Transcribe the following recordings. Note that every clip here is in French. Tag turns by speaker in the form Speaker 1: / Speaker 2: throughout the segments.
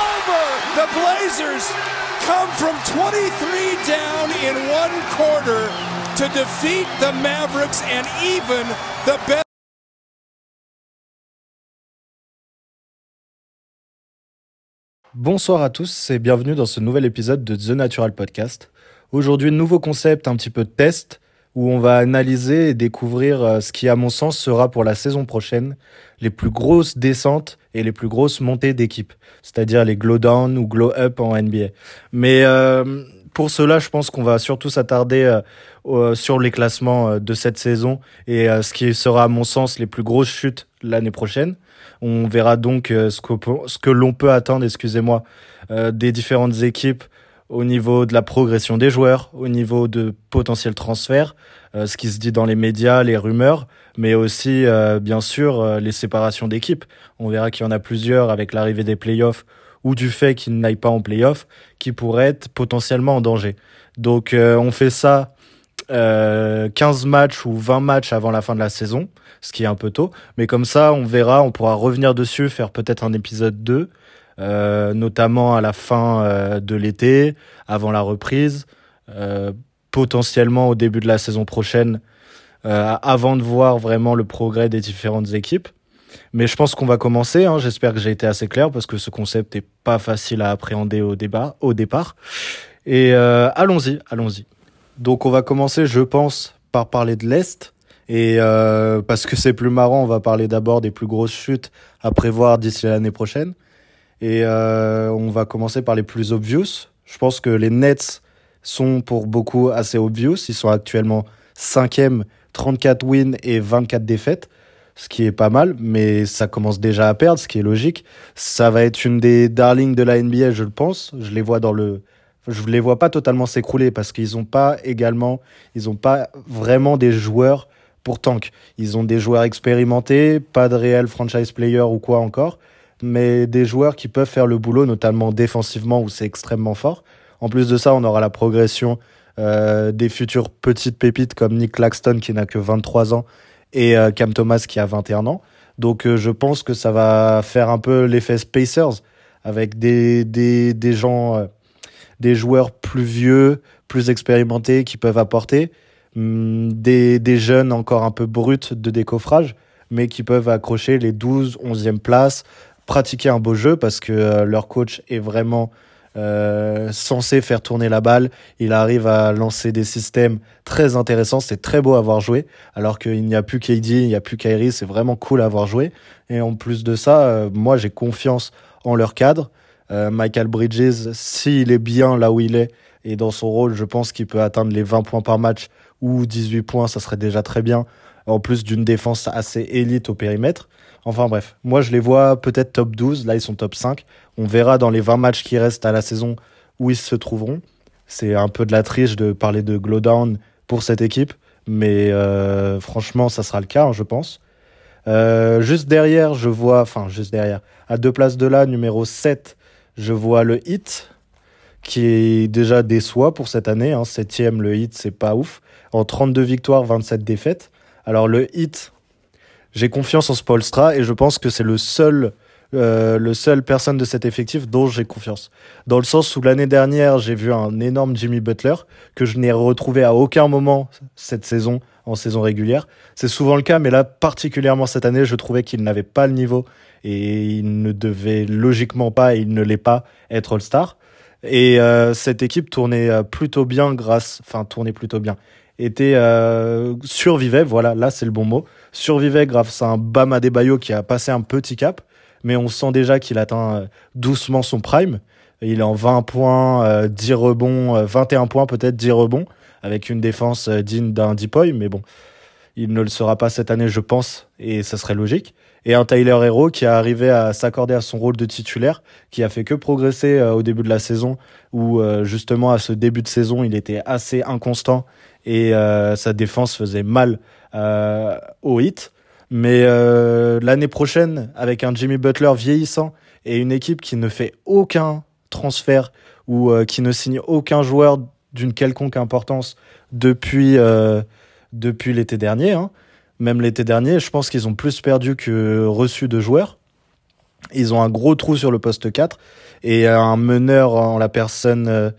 Speaker 1: over. The Blazers come from 23 down in one quarter to defeat the Mavericks and even the best.
Speaker 2: Bonsoir à tous et bienvenue dans ce nouvel épisode de The Natural Podcast. Aujourd'hui, nouveau concept, un petit peu de test, où on va analyser et découvrir euh, ce qui, à mon sens, sera pour la saison prochaine les plus grosses descentes et les plus grosses montées d'équipe, c'est-à-dire les glow down ou glow up en NBA. Mais euh, pour cela, je pense qu'on va surtout s'attarder euh, sur les classements de cette saison et ce qui sera, à mon sens, les plus grosses chutes l'année prochaine. On verra donc ce que, ce que l'on peut attendre, excusez-moi, des différentes équipes au niveau de la progression des joueurs, au niveau de potentiels transferts, euh, ce qui se dit dans les médias, les rumeurs, mais aussi euh, bien sûr euh, les séparations d'équipes. On verra qu'il y en a plusieurs avec l'arrivée des playoffs ou du fait qu'ils n'aillent pas en playoffs qui pourraient être potentiellement en danger. Donc on fait ça 15 matchs ou 20 matchs avant la fin de la saison, ce qui est un peu tôt, mais comme ça on verra, on pourra revenir dessus, faire peut-être un épisode 2 euh, notamment à la fin euh, de l'été, avant la reprise, euh, potentiellement au début de la saison prochaine, avant de voir vraiment le progrès des différentes équipes. Mais je pense qu'on va commencer. Hein. J'espère que j'ai été assez clair parce que ce concept n'est pas facile à appréhender au, débat, au départ. Et allons-y, allons-y. Donc on va commencer, je pense, par parler de l'Est. Et parce que c'est plus marrant, on va parler d'abord des plus grosses chutes à prévoir d'ici l'année prochaine. Et euh, on va commencer par les plus obvious. Je pense que les Nets sont pour beaucoup assez obvious. Ils sont actuellement 5e, 34 wins et 24 défaites, ce qui est pas mal, mais ça commence déjà à perdre, ce qui est logique. Ça va être une des darlings de la NBA, je le pense. Je les vois dans le. Je les vois pas totalement s'écrouler parce qu'ils n'ont pas également, ils ont pas vraiment des joueurs pour tank. Ils ont des joueurs expérimentés, pas de réel franchise player ou quoi encore mais des joueurs qui peuvent faire le boulot, notamment défensivement où c'est extrêmement fort. En plus de ça, on aura la progression euh, des futures petites pépites comme Nick Claxton qui n'a que 23 ans et euh, Cam Thomas qui a 21 ans. Donc euh, je pense que ça va faire un peu l'effet Spacers avec des, des, des gens, des joueurs plus vieux, plus expérimentés qui peuvent apporter, hum, des, des jeunes encore un peu bruts de décoffrage mais qui peuvent accrocher les 12, 11e places, pratiquer un beau jeu parce que euh, leur coach est vraiment euh, censé faire tourner la balle. Il arrive à lancer des systèmes très intéressants. C'est très beau à voir jouer. Alors qu'il n'y a plus KD, il n'y a plus Kyrie. C'est vraiment cool à voir jouer. Et en plus de ça, euh, moi, j'ai confiance en leur cadre. Michael Bridges, s'il est bien là où il est et dans son rôle, je pense qu'il peut atteindre les 20 points par match ou 18 points. Ça serait déjà très bien. En plus d'une défense assez élite au périmètre. Enfin bref, moi je les vois peut-être top 12, là ils sont top 5. On verra dans les 20 matchs qui restent à la saison où ils se trouveront. C'est un peu de la triche de parler de Glowdown pour cette équipe, mais euh, franchement ça sera le cas, hein, je pense. Euh, juste derrière, je vois, enfin juste derrière, à deux places de là, numéro 7, je vois le Hit, qui est déjà déçoit pour cette année. Hein. Septième, le Hit, c'est pas ouf. En 32 victoires, 27 défaites. Alors le Hit, j'ai confiance en Spolstra et je pense que c'est le seul, euh, le seul personne de cet effectif dont j'ai confiance. Dans le sens où l'année dernière, j'ai vu un énorme Jimmy Butler que je n'ai retrouvé à aucun moment cette saison en saison régulière. C'est souvent le cas, mais là, particulièrement cette année, je trouvais qu'il n'avait pas le niveau et il ne devait logiquement pas, et il ne l'est pas, être All-Star. Et euh, cette équipe tournait euh, plutôt bien grâce, enfin tournait plutôt bien, était euh, survivait, voilà, là c'est le bon mot, survivait grâce à un Bam Adebayo qui a passé un petit cap, mais on sent déjà qu'il atteint euh, doucement son prime. Il est en 20 points, 10 euh, rebonds, 21 points peut-être, 10 rebonds, avec une défense digne d'un Deepoy, mais bon, il ne le sera pas cette année, je pense, et ça serait logique. Et un Tyler Hero qui a arrivé à s'accorder à son rôle de titulaire, qui a fait que progresser au début de la saison, où justement à ce début de saison, il était assez inconstant et euh, sa défense faisait mal euh, au hit. Mais euh, l'année prochaine, avec un Jimmy Butler vieillissant et une équipe qui ne fait aucun transfert ou qui ne signe aucun joueur d'une quelconque importance depuis, depuis l'été dernier, hein. même l'été dernier, je pense qu'ils ont plus perdu que reçu de joueurs. Ils ont un gros trou sur le poste 4 et un meneur en la personne.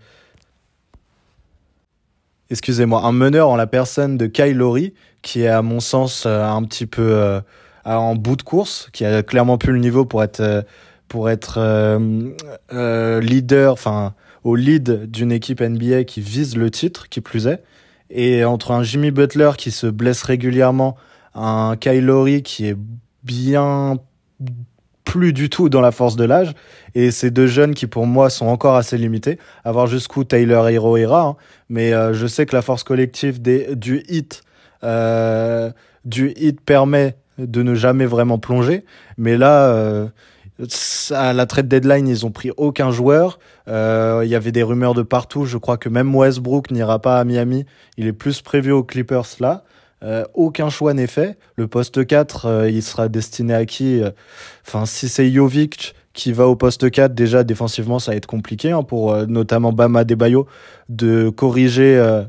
Speaker 2: Euh, excusez-moi, un meneur en la personne de Kyle qui est à mon sens euh, un petit peu euh, en bout de course, qui a clairement plus le niveau pour être pour être leader, enfin au lead d'une équipe NBA qui vise le titre, qui plus est. Et entre un Jimmy Butler qui se blesse régulièrement, un Kyle qui est bien plus du tout dans la force de l'âge. Et ces deux jeunes qui, pour moi, sont encore assez limités. À voir jusqu'où Taylor Hero ira. Hein. Mais euh, je sais que la force collective du hit, euh, du hit permet de ne jamais vraiment plonger. Mais là, euh, à la trade deadline, ils ont pris aucun joueur. Il y avait des rumeurs de partout. Je crois que même Westbrook n'ira pas à Miami. Il est plus prévu aux Clippers là. Euh, aucun choix n'est fait. Le poste 4, euh, il sera destiné à qui euh, Enfin, si c'est Jovic qui va au poste 4, déjà défensivement, ça va être compliqué hein, pour notamment Bama Debayo de corriger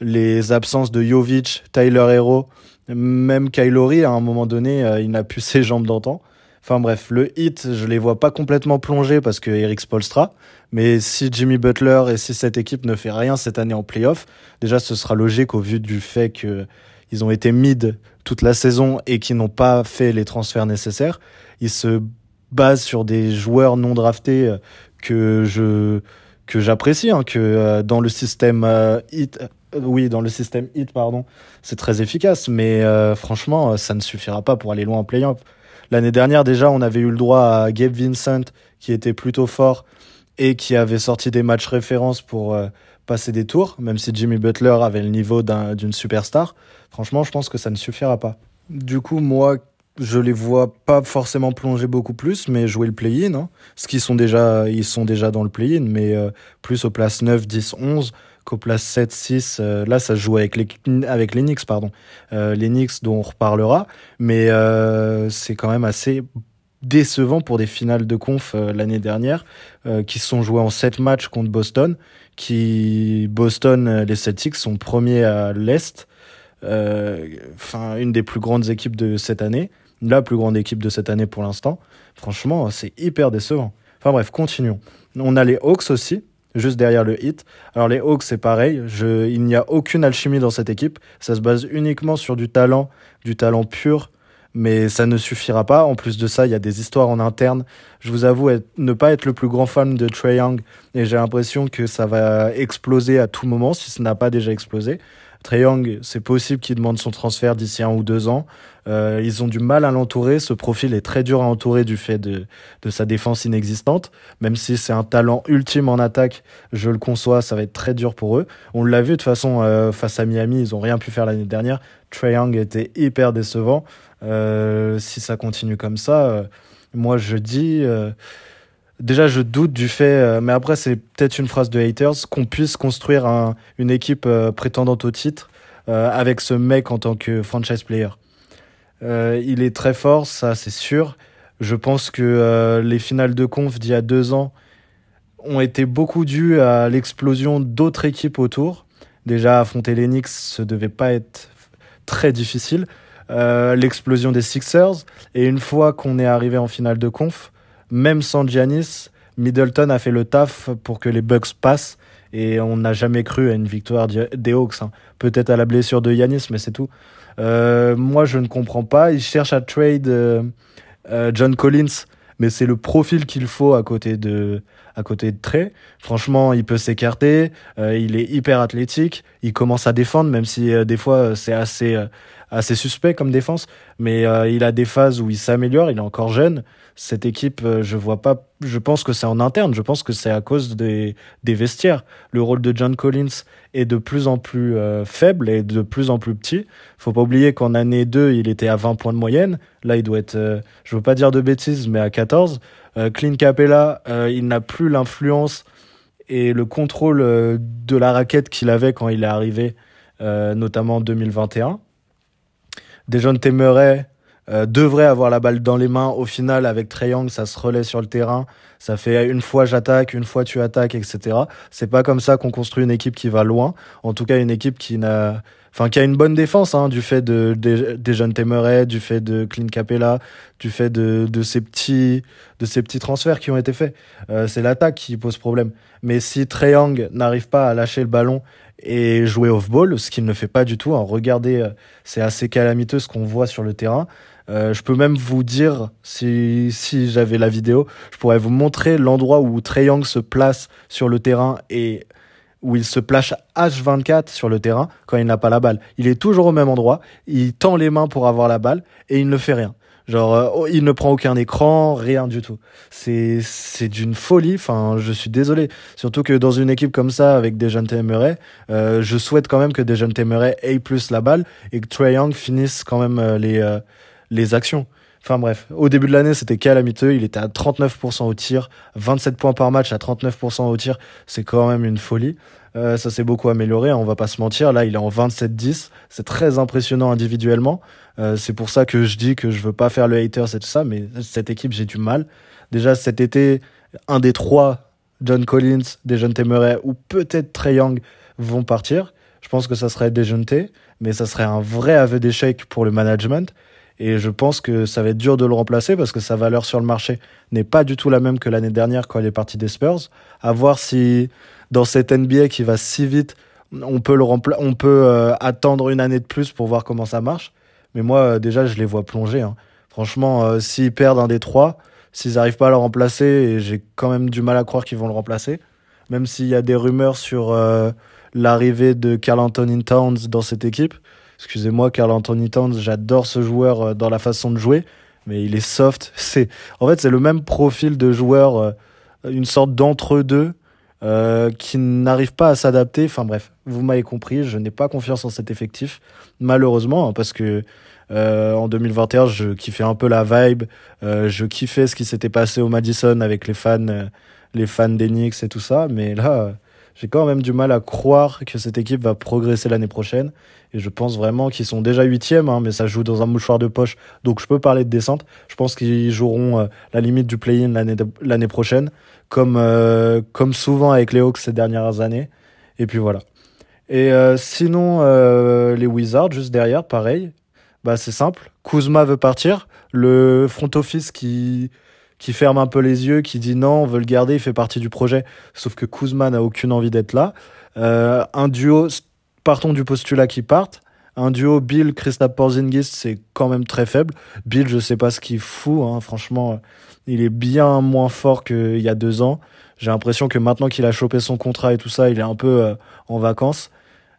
Speaker 2: les absences de Jovic, Tyler Hero, même Kylori, à un moment donné, il n'a plus ses jambes d'antan. Enfin bref, le hit, je les vois pas complètement plonger parce que Eric Spolstra. Mais si Jimmy Butler et si cette équipe ne fait rien cette année en playoff, déjà ce sera logique au vu du fait que ils ont été mid toute la saison et qui n'ont pas fait les transferts nécessaires. Ils se basent sur des joueurs non draftés euh, que je que j'apprécie, hein, que euh, dans le système euh, hit, oui, dans le système hit, pardon, c'est très efficace, mais franchement, ça ne suffira pas pour aller loin en playoff. L'année dernière, déjà, on avait eu le droit à Gabe Vincent, qui était plutôt fort et qui avait sorti des matchs références pour passer des tours, même si Jimmy Butler avait le niveau d'une superstar. Franchement, je pense que ça ne suffira pas. Du coup, moi, je les vois pas forcément plonger beaucoup plus, mais jouer le play-in. Hein. Ce qu'ils sont déjà, ils sont déjà dans le play-in, mais euh, plus aux places 9, 10, 11 qu'aux places 7, 6. Euh, là, ça se joue avec les, avec Knicks, pardon. Euh, les Knicks dont on reparlera, mais c'est quand même assez décevant pour des finales de conf l'année dernière qui se sont jouées en 7 matchs contre Boston qui Boston, euh, les Celtics sont premiers à l'Est, euh, enfin une des plus grandes équipes de cette année, la plus grande équipe de cette année pour l'instant. Franchement, c'est hyper décevant. Enfin bref, continuons. On a les Hawks aussi, juste derrière le hit. Alors les Hawks, c'est pareil. Je, il n'y a aucune alchimie dans cette équipe. Ça se base uniquement sur du talent, du talent pur, mais ça ne suffira pas. En plus de ça, il y a des histoires en interne. Je vous avoue ne pas être le plus grand fan de Trey Young et j'ai l'impression que ça va exploser à tout moment si ce n'a pas déjà explosé. Trey Young, c'est possible qu'il demande son transfert d'ici un ou deux ans. Euh, ils ont du mal à l'entourer. Ce profil est très dur à entourer du fait de, sa défense inexistante. Même si c'est un talent ultime en attaque, je le conçois, ça va être très dur pour eux. On l'a vu de toute façon euh, face à Miami, ils ont rien pu faire l'année dernière. Trey Young était hyper décevant. Euh, si ça continue comme ça, moi je dis déjà je doute du fait, mais après c'est peut-être une phrase de haters, qu'on puisse construire un, une équipe prétendante au titre avec ce mec en tant que franchise player. Il est très fort, ça c'est sûr. Je pense que les finales de conf d'il y a deux ans ont été beaucoup dues à l'explosion d'autres équipes autour. Déjà affronter les Knicks, ce devait pas être très difficile. Euh, l'explosion des Sixers. Et une fois qu'on est arrivé en finale de conf, même sans Giannis, Middleton a fait le taf pour que les Bucks passent. Et on n'a jamais cru à une victoire des Hawks. Hein. Peut-être à la blessure de Giannis, mais c'est tout. Euh, moi, je ne comprends pas. Ils cherchent à trade euh, John Collins, mais c'est le profil qu'il faut à côté de à côté de Trey. Franchement, il peut s'écarter. il est hyper athlétique. Il commence à défendre, même si des fois c'est assez assez suspect comme défense, mais euh, il a des phases où il s'améliore, il est encore jeune. Cette équipe, euh, je vois pas, je pense que c'est en interne, je pense que c'est à cause des, vestiaires. Le rôle de John Collins est de plus en plus euh, faible et de plus en plus petit. Faut pas oublier qu'en année 2, il était à 20 points de moyenne. Là, il doit être, je veux pas dire de bêtises, mais à 14. Clint Capella, il n'a plus l'influence et le contrôle de la raquette qu'il avait quand il est arrivé, notamment en 2021. Dejounte Murray euh, devrait avoir la balle dans les mains. Au final, avec Young, ça se relaie sur le terrain. Ça fait une fois j'attaque, une fois tu attaques, etc. C'est pas comme ça qu'on construit une équipe qui va loin. En tout cas, une équipe qui n'a, enfin qui a une bonne défense hein, du fait de, des jeunes Temeray, du fait de Clint Capella, du fait de, de ces petits de ces petits transferts qui ont été faits. Euh, c'est l'attaque qui pose problème. Mais si Trae Young n'arrive pas à lâcher le ballon et jouer off ball, ce qu'il ne fait pas du tout. Hein, regardez, euh, c'est assez calamiteux ce qu'on voit sur le terrain. Euh, je peux même vous dire, si, si j'avais la vidéo, je pourrais vous montrer l'endroit où Trae Young se place sur le terrain et où il se place H24 sur le terrain quand il n'a pas la balle. Il est toujours au même endroit, il tend les mains pour avoir la balle et il ne fait rien. Genre, euh, oh, il ne prend aucun écran, rien du tout. C'est c'est d'une folie. Enfin, je suis désolé. Surtout que dans une équipe comme ça, avec des jeunes Temeray, euh, je souhaite quand même que des jeunes Temeray aient plus la balle et que Trey Young finisse quand même euh, les euh, les actions. Enfin bref, au début de l'année, c'était calamiteux. Il était à 39% au tir, 27 points par match à 39% au tir. C'est quand même une folie. Euh, ça s'est beaucoup amélioré, hein, on va pas se mentir. Là, il est en 27-10. C'est très impressionnant individuellement. Euh, c'est pour ça que je dis que je veux pas faire le hater, c'est tout ça. Mais cette équipe, j'ai du mal. Déjà, cet été, un des trois, John Collins, Dejounte Temeray ou peut-être Trey Young vont partir. Je pense que ça serait Dejounte, mais ça serait un vrai aveu d'échec pour le management. Et je pense que ça va être dur de le remplacer parce que sa valeur sur le marché n'est pas du tout la même que l'année dernière quand il est parti des Spurs. À voir si dans cette NBA qui va si vite, on peut, le on peut euh, attendre une année de plus pour voir comment ça marche. Mais moi, euh, déjà, je les vois plonger. Hein. Franchement, euh, s'ils perdent un des trois, s'ils n'arrivent pas à le remplacer, et j'ai quand même du mal à croire qu'ils vont le remplacer, même s'il y a des rumeurs sur l'arrivée de Carl Anthony Towns dans cette équipe. Excusez-moi, Carl Anthony Towns, j'adore ce joueur dans la façon de jouer, mais il est soft. C'est, en fait, c'est le même profil de joueur, une sorte d'entre-deux euh, qui n'arrive pas à s'adapter. Enfin bref, vous m'avez compris, je n'ai pas confiance en cet effectif, malheureusement, hein, parce que euh, en 2021, je kiffais un peu la vibe, euh, je kiffais ce qui s'était passé au Madison avec les fans, euh, les fans d'Enix et tout ça, mais là, j'ai quand même du mal à croire que cette équipe va progresser l'année prochaine. Et je pense vraiment qu'ils sont déjà huitièmes, hein, mais ça joue dans un mouchoir de poche, donc je peux parler de descente. Je pense qu'ils joueront euh, la limite du play-in l'année prochaine, comme euh, comme souvent avec les Hawks ces dernières années. Et puis voilà. Et euh, sinon, les Wizards juste derrière, pareil. Bah c'est simple. Kuzma veut partir. Le front office qui qui ferme un peu les yeux, qui dit non, on veut le garder, il fait partie du projet. Sauf que Kuzma n'a aucune envie d'être là. Un duo, partons du postulat qui partent. Un duo Bill Christophe Porzingis, c'est quand même très faible. Bill, je sais pas ce qu'il fout. Hein. Franchement, il est bien moins fort qu'il y a deux ans. J'ai l'impression que maintenant qu'il a chopé son contrat et tout ça, il est un peu euh, en vacances.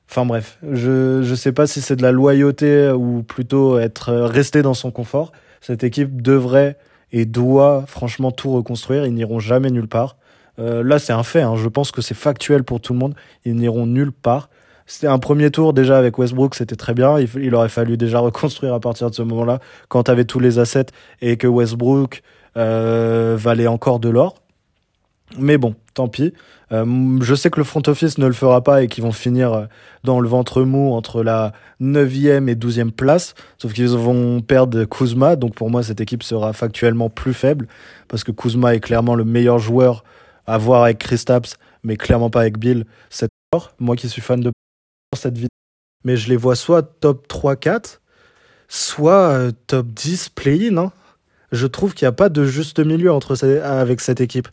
Speaker 2: Enfin bref, je je sais pas si c'est de la loyauté ou plutôt être euh, resté dans son confort. Cette équipe devrait et doit franchement tout reconstruire. Ils n'iront jamais nulle part. Euh, là, c'est un fait. Hein. Je pense que c'est factuel pour tout le monde. Ils n'iront nulle part. C'était un premier tour déjà avec Westbrook, c'était très bien. Il, aurait fallu déjà reconstruire à partir de ce moment-là, quand tu tous les assets et que Westbrook euh, valait encore de l'or. Mais bon, tant pis. Euh, je sais que le front office ne le fera pas et qu'ils vont finir dans le ventre mou entre la 9e et 12e place. Sauf qu'ils vont perdre Kuzma. Donc pour moi, cette équipe sera factuellement plus faible. Parce que Kuzma est clairement le meilleur joueur à voir avec Kristaps, mais clairement pas avec Bill. Cette moi qui suis fan de cette vidéo. Mais je les vois soit top 3-4, soit euh, top 10 play-in. Hein. Je trouve qu'il n'y a pas de juste milieu entre avec cette équipe.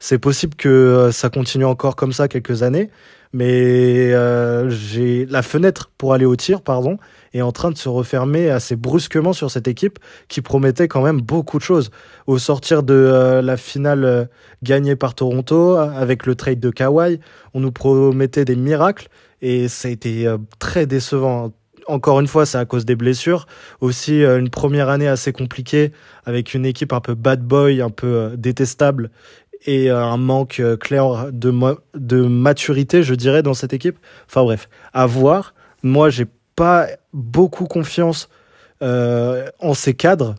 Speaker 2: C'est possible que euh, ça continue encore comme ça quelques années, mais euh, j'ai la fenêtre pour aller au tir, pardon, est en train de se refermer assez brusquement sur cette équipe qui promettait quand même beaucoup de choses. Au sortir de la finale gagnée par Toronto avec le trade de Kawhi, on nous promettait des miracles et ça a été très décevant encore une fois, c'est à cause des blessures. Aussi, une première année assez compliquée avec une équipe un peu bad boy, un peu détestable et un manque euh, clair de, de maturité, je dirais, dans cette équipe. Enfin bref, à voir. Moi, j'ai pas beaucoup confiance euh, en ces cadres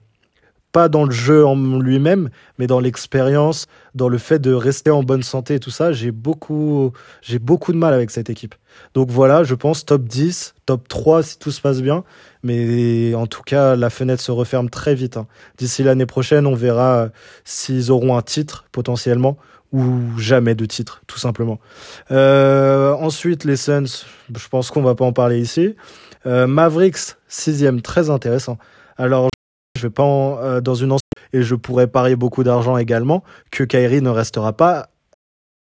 Speaker 2: pas dans le jeu en lui-même, mais dans l'expérience, dans le fait de rester en bonne santé et tout ça. J'ai beaucoup, j'ai beaucoup de mal avec cette équipe. Donc voilà, je pense top 10, top 3 si tout se passe bien. Mais en tout cas, la fenêtre se referme très vite. Hein. D'ici l'année prochaine, on verra s'ils auront un titre potentiellement ou jamais de titre, tout simplement. Euh, ensuite, les Suns, je pense qu'on va pas en parler ici. Euh, Mavericks, sixième, très intéressant. Alors, je vais pas en, dans une et je pourrais parier beaucoup d'argent également que Kyrie ne restera pas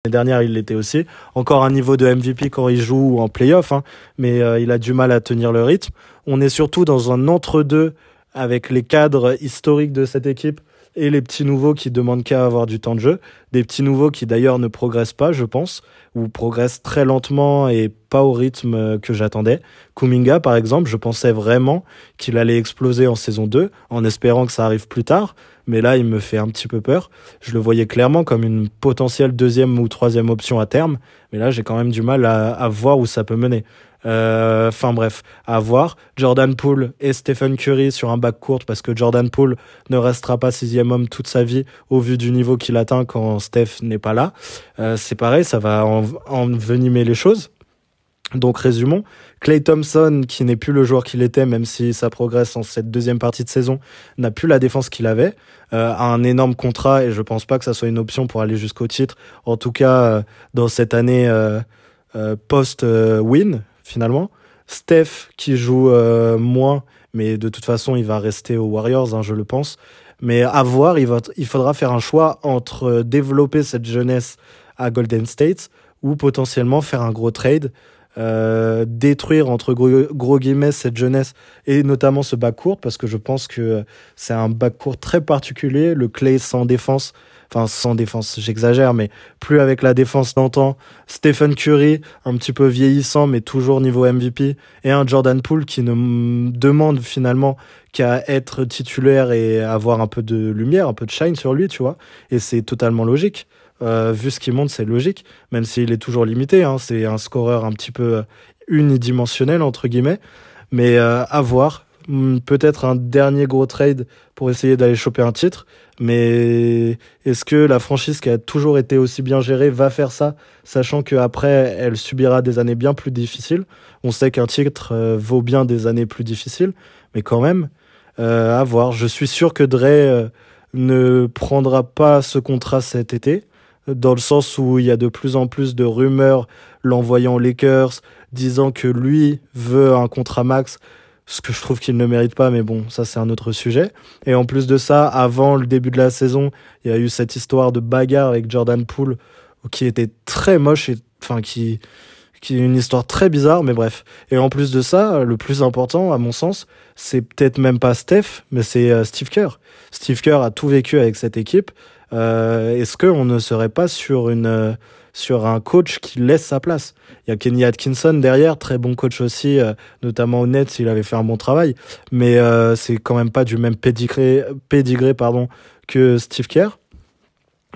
Speaker 2: L'année dernière, il l'était aussi. Encore un niveau de MVP quand il joue en playoff, hein, mais euh, il a du mal à tenir le rythme. On est surtout dans un entre-deux avec les cadres historiques de cette équipe et les petits nouveaux qui demandent qu'à avoir du temps de jeu. Des petits nouveaux qui d'ailleurs ne progressent pas, je pense, ou progressent très lentement et pas au rythme que j'attendais. Kuminga, par exemple, je pensais vraiment qu'il allait exploser en saison 2, en espérant que ça arrive plus tard. Mais là, il me fait un petit peu peur. Je le voyais clairement comme une potentielle deuxième ou troisième option à terme. Mais là, j'ai quand même du mal à, à voir où ça peut mener. Euh, enfin bref, à voir. Jordan Poole et Stephen Curry sur un bac court parce que Jordan Poole ne restera pas sixième homme toute sa vie au vu du niveau qu'il atteint quand Steph n'est pas là. Euh, c'est pareil, ça va envenimer les choses. Donc résumons, Clay Thompson, qui n'est plus le joueur qu'il était, même si ça progresse en cette deuxième partie de saison, n'a plus la défense qu'il avait, euh, a un énorme contrat et je pense pas que ça soit une option pour aller jusqu'au titre. En tout cas, dans cette année post-win, finalement. Steph qui joue euh, moins, mais de toute façon il va rester aux Warriors, hein, je le pense. Mais à voir, il, va, il faudra faire un choix entre euh, développer cette jeunesse à Golden State ou potentiellement faire un gros trade, euh, détruire entre gros, gros, guillemets cette jeunesse et notamment ce backcourt parce que je pense que c'est un backcourt très particulier. Le Clay sans défense, enfin sans défense, j'exagère, mais plus avec la défense d'antan. Stephen Curry, un petit peu vieillissant, mais toujours niveau MVP, et un Jordan Poole qui ne demande finalement qu'à être titulaire et avoir un peu de lumière, un peu de shine sur lui, tu vois. Et c'est totalement logique. Euh, vu ce qu'il montre, c'est logique, même s'il est toujours limité. Hein, c'est un scoreur un petit peu unidimensionnel entre guillemets, mais euh, à voir. Hmm, peut-être un dernier gros trade pour essayer d'aller choper un titre. Mais est-ce que la franchise qui a toujours été aussi bien gérée va faire ça, sachant qu'après, elle subira des années bien plus difficiles? On sait qu'un titre euh, vaut bien des années plus difficiles, mais quand même, euh, à voir. Je suis sûr que Dre euh, ne prendra pas ce contrat cet été, dans le sens où il y a de plus en plus de rumeurs l'envoyant aux Lakers, disant que lui veut un contrat max ce que je trouve qu'il ne mérite pas, mais bon, ça c'est un autre sujet. Et en plus de ça, avant le début de la saison, il y a eu cette histoire de bagarre avec Jordan Poole qui était très moche et enfin qui qui est une histoire très bizarre, mais bref. Et en plus de ça, le plus important, à mon sens, c'est peut-être même pas Steph, mais c'est euh, Steve Kerr. Steve Kerr a tout vécu avec cette équipe. Euh, Est-ce qu'on ne serait pas sur une euh, sur un coach qui laisse sa place? Il y a Kenny Atkinson derrière, très bon coach aussi, euh, notamment au Nets, il avait fait un bon travail, mais euh, c'est quand même pas du même pédigré, pédigré pardon, que Steve Kerr.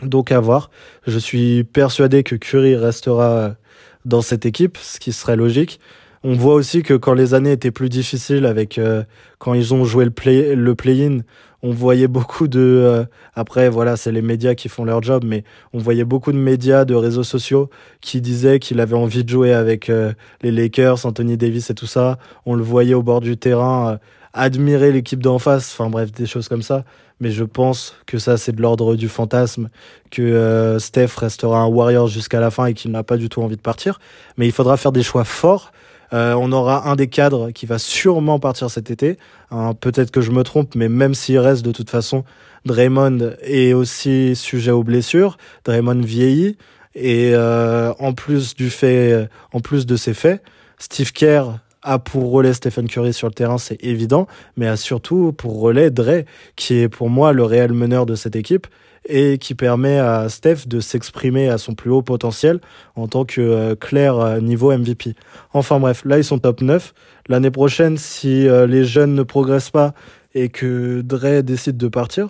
Speaker 2: Donc à voir. Je suis persuadé que Curry restera dans cette équipe, ce qui serait logique. On voit aussi que quand les années étaient plus difficiles, avec euh, quand ils ont joué le play le play-in, on voyait beaucoup de euh, après voilà c'est les médias qui font leur job mais on voyait beaucoup de médias de réseaux sociaux qui disaient qu'il avait envie de jouer avec euh, les Lakers Anthony Davis et tout ça. On le voyait au bord du terrain euh, admirer l'équipe d'en face enfin bref des choses comme ça. Mais je pense que ça c'est de l'ordre du fantasme que Steph restera un Warrior jusqu'à la fin et qu'il n'a pas du tout envie de partir. Mais il faudra faire des choix forts euh, on aura un des cadres qui va sûrement partir cet été. Hein, peut-être que je me trompe, mais même s'il reste de toute façon, Draymond est aussi sujet aux blessures. Draymond vieillit et euh, en plus du fait, en plus de ces faits, Steve Kerr a pour relais Stephen Curry sur le terrain, c'est évident, mais a surtout pour relais Dre, qui est pour moi le réel meneur de cette équipe et qui permet à Steph de s'exprimer à son plus haut potentiel en tant que euh, clair euh, niveau MVP. Enfin bref, là ils sont top 9. L'année prochaine, si euh, les jeunes ne progressent pas et que Dre décide de partir,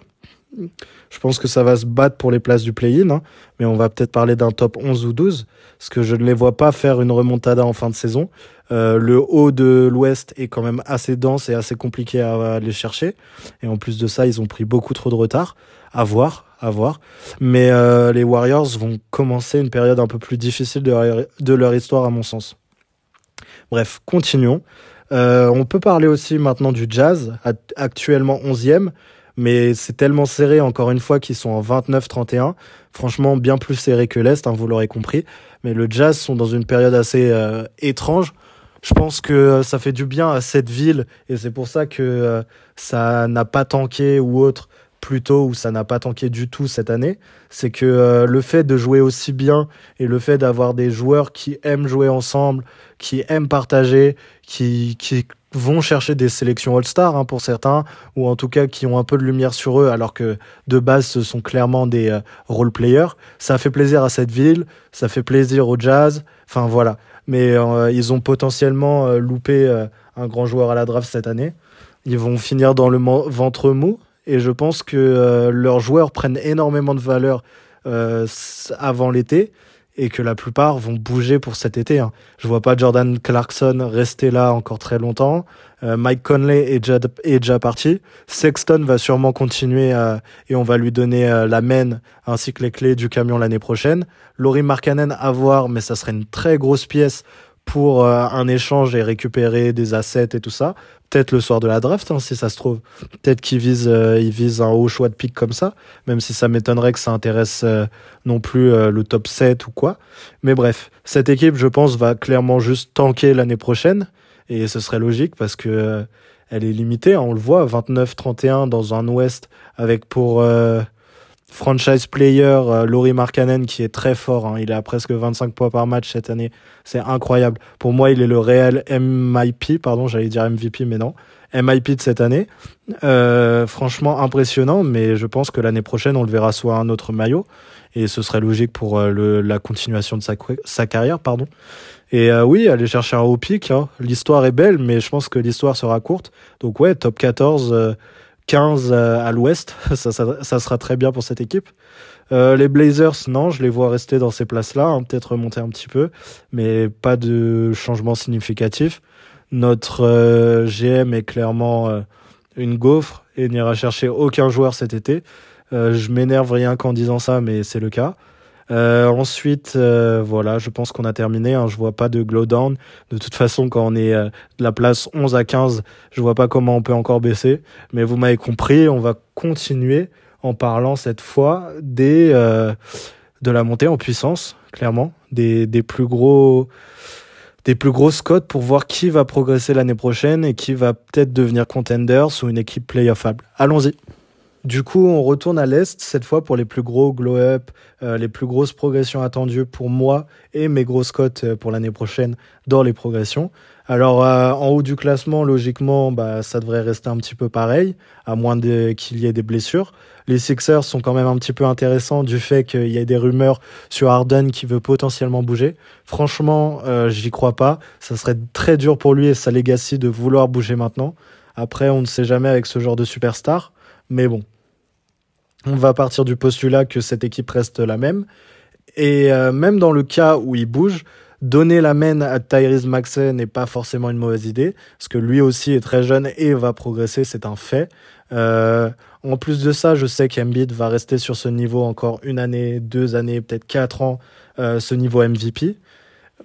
Speaker 2: je pense que ça va se battre pour les places du play-in, hein, mais on va peut-être parler d'un top 11 ou 12, parce que je ne les vois pas faire une remontada en fin de saison. Euh, le haut de l'Ouest est quand même assez dense et assez compliqué à aller chercher. Et en plus de ça, ils ont pris beaucoup trop de retard. À voir, à voir. Mais euh, les Warriors vont commencer une période un peu plus difficile de leur, histoire, à mon sens. Bref, continuons. Euh, on peut parler aussi maintenant du Jazz, actuellement 11e. Mais c'est tellement serré encore une fois qu'ils sont en 29-31. Franchement, bien plus serré que l'Est, hein, vous l'aurez compris. Mais le Jazz sont dans une période assez euh, étrange. Je pense que euh, ça fait du bien à cette ville et c'est pour ça que euh, ça n'a pas tanké ou autre plutôt où ça n'a pas tanké du tout cette année, c'est que euh, le fait de jouer aussi bien et le fait d'avoir des joueurs qui aiment jouer ensemble, qui aiment partager, qui, qui vont chercher des sélections All-Star hein, pour certains, ou en tout cas qui ont un peu de lumière sur eux, alors que de base ce sont clairement des euh, role-players. Ça fait plaisir à cette ville, ça fait plaisir au jazz, enfin voilà. Mais euh, ils ont potentiellement loupé un grand joueur à la draft cette année. Ils vont finir dans le ventre mou, et je pense que euh, leurs joueurs prennent énormément de valeur euh, avant l'été et que la plupart vont bouger pour cet été. Hein. Je vois pas Jordan Clarkson rester là encore très longtemps. Euh, Mike Conley est déjà, est déjà parti. Sexton va sûrement continuer et on va lui donner la main ainsi que les clés du camion l'année prochaine. Laurie Markkanen à voir, mais ça serait une très grosse pièce pour un échange et récupérer des assets et tout ça peut-être le soir de la draft, hein, si ça se trouve. Peut-être qu'il vise, euh, il vise un haut choix de pick comme ça, même si ça m'étonnerait que ça intéresse euh, non plus euh, le top 7 ou quoi. Mais bref, cette équipe, je pense, va clairement juste tanker l'année prochaine, et ce serait logique parce que elle est limitée, hein, on le voit, 29-31 dans un Ouest avec pour franchise player euh, Laurie Markkanen qui est très fort. Hein. Il a presque 25 points par match cette année. C'est incroyable. Pour moi, il est le réel MIP, pardon, j'allais dire MVP, mais non. MIP de cette année. Euh, franchement impressionnant, mais je pense que l'année prochaine, on le verra soit un autre maillot. Et ce serait logique pour euh, le, la continuation de sa, sa carrière. pardon. Et euh, oui, aller chercher un haut pic. Hein. L'histoire est belle, mais je pense que l'histoire sera courte. Donc ouais, top 14 15 à l'ouest, ça, ça, sera très bien pour cette équipe. Euh, les Blazers, non, je les vois rester dans ces places-là, hein, peut-être remonter un petit peu, mais pas de changement significatif. Notre euh, GM est clairement euh, une gaufre et n'ira chercher aucun joueur cet été. je m'énerve rien qu'en disant ça, mais c'est le cas. Euh, ensuite, euh, voilà, je pense qu'on a terminé. Hein, je vois pas de glow down. De toute façon, quand on est euh, de la place 11 à 15, je vois pas comment on peut encore baisser. Mais vous m'avez compris, on va continuer en parlant cette fois des de la montée en puissance, clairement, des, des plus gros des plus grosses cotes pour voir qui va progresser l'année prochaine et qui va peut-être devenir contenders ou une équipe playoffable. Allons-y. Du coup, on retourne à l'Est, cette fois pour les plus gros glow-up, euh, les plus grosses progressions attendues pour moi et mes grosses cotes euh, pour l'année prochaine dans les progressions. Alors, euh, en haut du classement, logiquement, bah, ça devrait rester un petit peu pareil, à moins qu'il y ait des blessures. Les Sixers sont quand même un petit peu intéressants du fait qu'il y ait des rumeurs sur Harden qui veut potentiellement bouger. Franchement, j'y crois pas. Ça serait très dur pour lui et sa legacy de vouloir bouger maintenant. Après, on ne sait jamais avec ce genre de superstar. Mais bon, on va partir du postulat que cette équipe reste la même. Et euh, même dans le cas où il bouge, donner la main à Tyrese Maxey n'est pas forcément une mauvaise idée, parce que lui aussi est très jeune et va progresser, c'est un fait. Euh, en plus de ça, je sais qu'Embiid va rester sur ce niveau encore une année, deux années, peut-être quatre ans, euh, ce niveau MVP.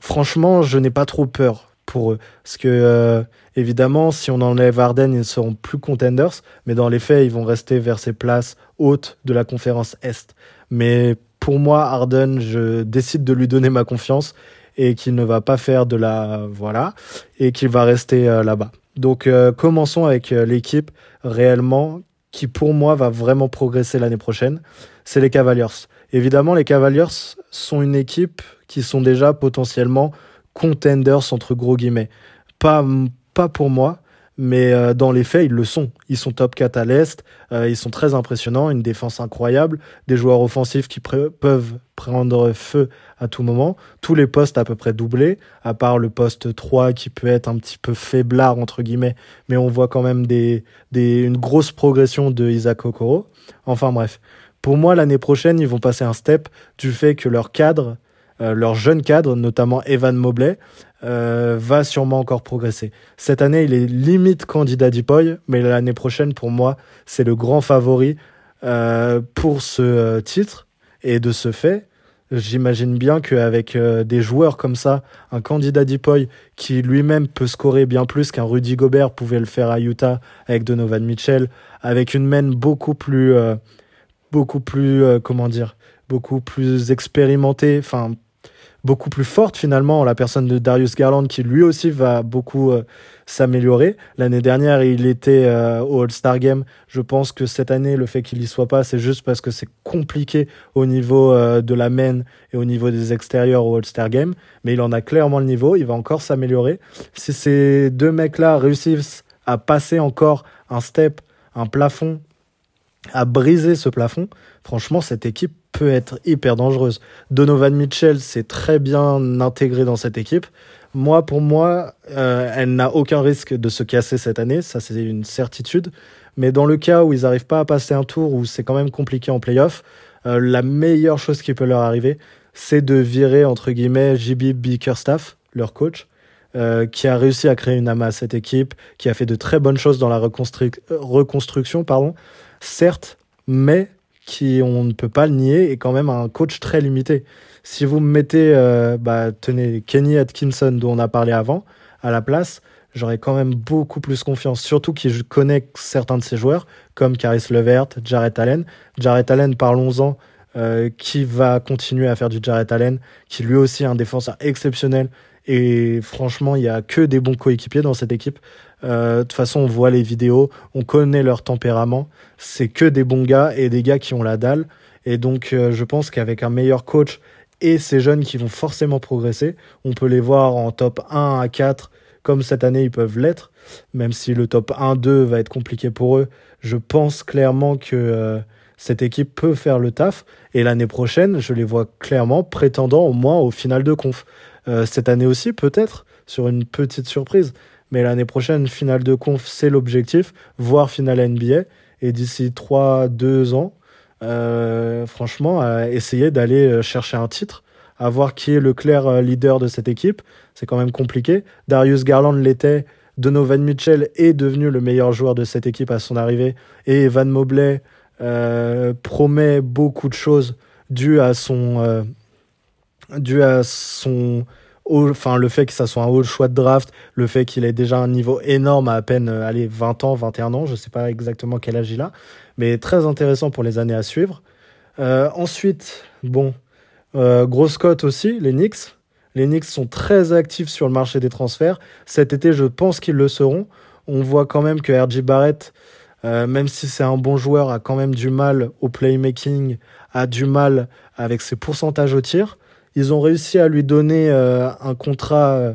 Speaker 2: Franchement, je n'ai pas trop peur pour eux. Parce que, euh, évidemment, si on enlève Arden, ils ne seront plus contenders, mais dans les faits, ils vont rester vers ces places hautes de la conférence Est. Mais pour moi, Arden, je décide de lui donner ma confiance et qu'il ne va pas faire de la. Voilà, et qu'il va rester euh, là-bas. Donc, euh, commençons avec l'équipe réellement qui, pour moi, va vraiment progresser l'année prochaine. C'est les Cavaliers. Évidemment, les Cavaliers sont une équipe qui sont déjà potentiellement contenders entre gros guillemets. Pas, pas pour moi, mais euh, dans les faits, ils le sont. Ils sont top 4 à l'Est, euh, ils sont très impressionnants, une défense incroyable, des joueurs offensifs qui peuvent prendre feu à tout moment, tous les postes à peu près doublés, à part le poste 3 qui peut être un petit peu faiblard, entre guillemets, mais on voit quand même des, des, une grosse progression de Isaac Okoro. Enfin bref, pour moi, l'année prochaine, ils vont passer un step du fait que leur cadre euh, leur jeune cadre, notamment Evan Mobley, euh, va sûrement encore progresser. Cette année, il est limite candidat d'Ipoy, mais l'année prochaine, pour moi, c'est le grand favori euh, pour ce titre. Et de ce fait, J'imagine bien qu'avec des joueurs comme ça, un candidat Dipoy qui lui-même peut scorer bien plus qu'un Rudy Gobert pouvait le faire à Utah avec Donovan Mitchell, avec une main beaucoup plus, beaucoup plus, comment dire, beaucoup plus expérimentée, enfin beaucoup plus forte finalement, la personne de Darius Garland qui lui aussi va beaucoup euh, s'améliorer. L'année dernière, il était euh, au All-Star Game. Je pense que cette année, le fait qu'il y soit pas, c'est juste parce que c'est compliqué au niveau euh, de la main et au niveau des extérieurs au All-Star Game. Mais il en a clairement le niveau, il va encore s'améliorer. Si ces deux mecs-là réussissent à passer encore un step, un plafond, à briser ce plafond, franchement, cette équipe peut être hyper dangereuse. Donovan Mitchell s'est très bien intégré dans cette équipe. Moi, pour moi, euh, elle n'a aucun risque de se casser cette année, ça c'est une certitude. Mais dans le cas où ils n'arrivent pas à passer un tour, où c'est quand même compliqué en playoff, euh, la meilleure chose qui peut leur arriver, c'est de virer, entre guillemets, JB Bickerstaff, leur coach, euh, qui a réussi à créer une amas à cette équipe, qui a fait de très bonnes choses dans la reconstruction, pardon. Certes, mais qui, on ne peut pas le nier, est quand même un coach très limité. Si vous me mettez, euh, bah, tenez, Kenny Atkinson, dont on a parlé avant, à la place, j'aurais quand même beaucoup plus confiance. Surtout qu'il connaît certains de ses joueurs, comme Caris Levert, Jarrett Allen. Jarrett Allen, parlons-en, euh, qui va continuer à faire du Jarrett Allen, qui lui aussi est un défenseur exceptionnel. Et franchement, il n'y a que des bons coéquipiers dans cette équipe. Euh, de toute façon, on voit les vidéos, on connaît leur tempérament. C'est que des bons gars et des gars qui ont la dalle. Et donc, euh, je pense qu'avec un meilleur coach et ces jeunes qui vont forcément progresser, on peut les voir en top 1 à 4, comme cette année ils peuvent l'être. Même si le top 1-2 va être compliqué pour eux, je pense clairement que euh, cette équipe peut faire le taf. Et l'année prochaine, je les vois clairement prétendant au moins au final de conf. cette année aussi, peut-être, sur une petite surprise. Mais l'année prochaine, finale de conf, c'est l'objectif, voire finale NBA. Et d'ici 3-2 ans, euh, franchement, essayer d'aller euh, chercher un titre, à voir qui est le clair euh, leader de cette équipe. C'est quand même compliqué. Darius Garland l'était. Donovan Mitchell est devenu le meilleur joueur de cette équipe à son arrivée. Et Van Mobley promet beaucoup de choses dues à son, dû à son enfin le fait que ça soit un haut choix de draft, le fait qu'il ait déjà un niveau énorme à à peine euh, allez, 20 ans, 21 ans, je sais pas exactement quel âge il a, mais très intéressant pour les années à suivre. Euh, ensuite, bon, euh, grosse cote aussi, les Knicks. Les Knicks sont très actifs sur le marché des transferts. Cet été, je pense qu'ils le seront. On voit quand même que RJ Barrett, même si c'est un bon joueur, a quand même du mal au playmaking, a du mal avec ses pourcentages au tir. Ils ont réussi à lui donner euh, un contrat, euh,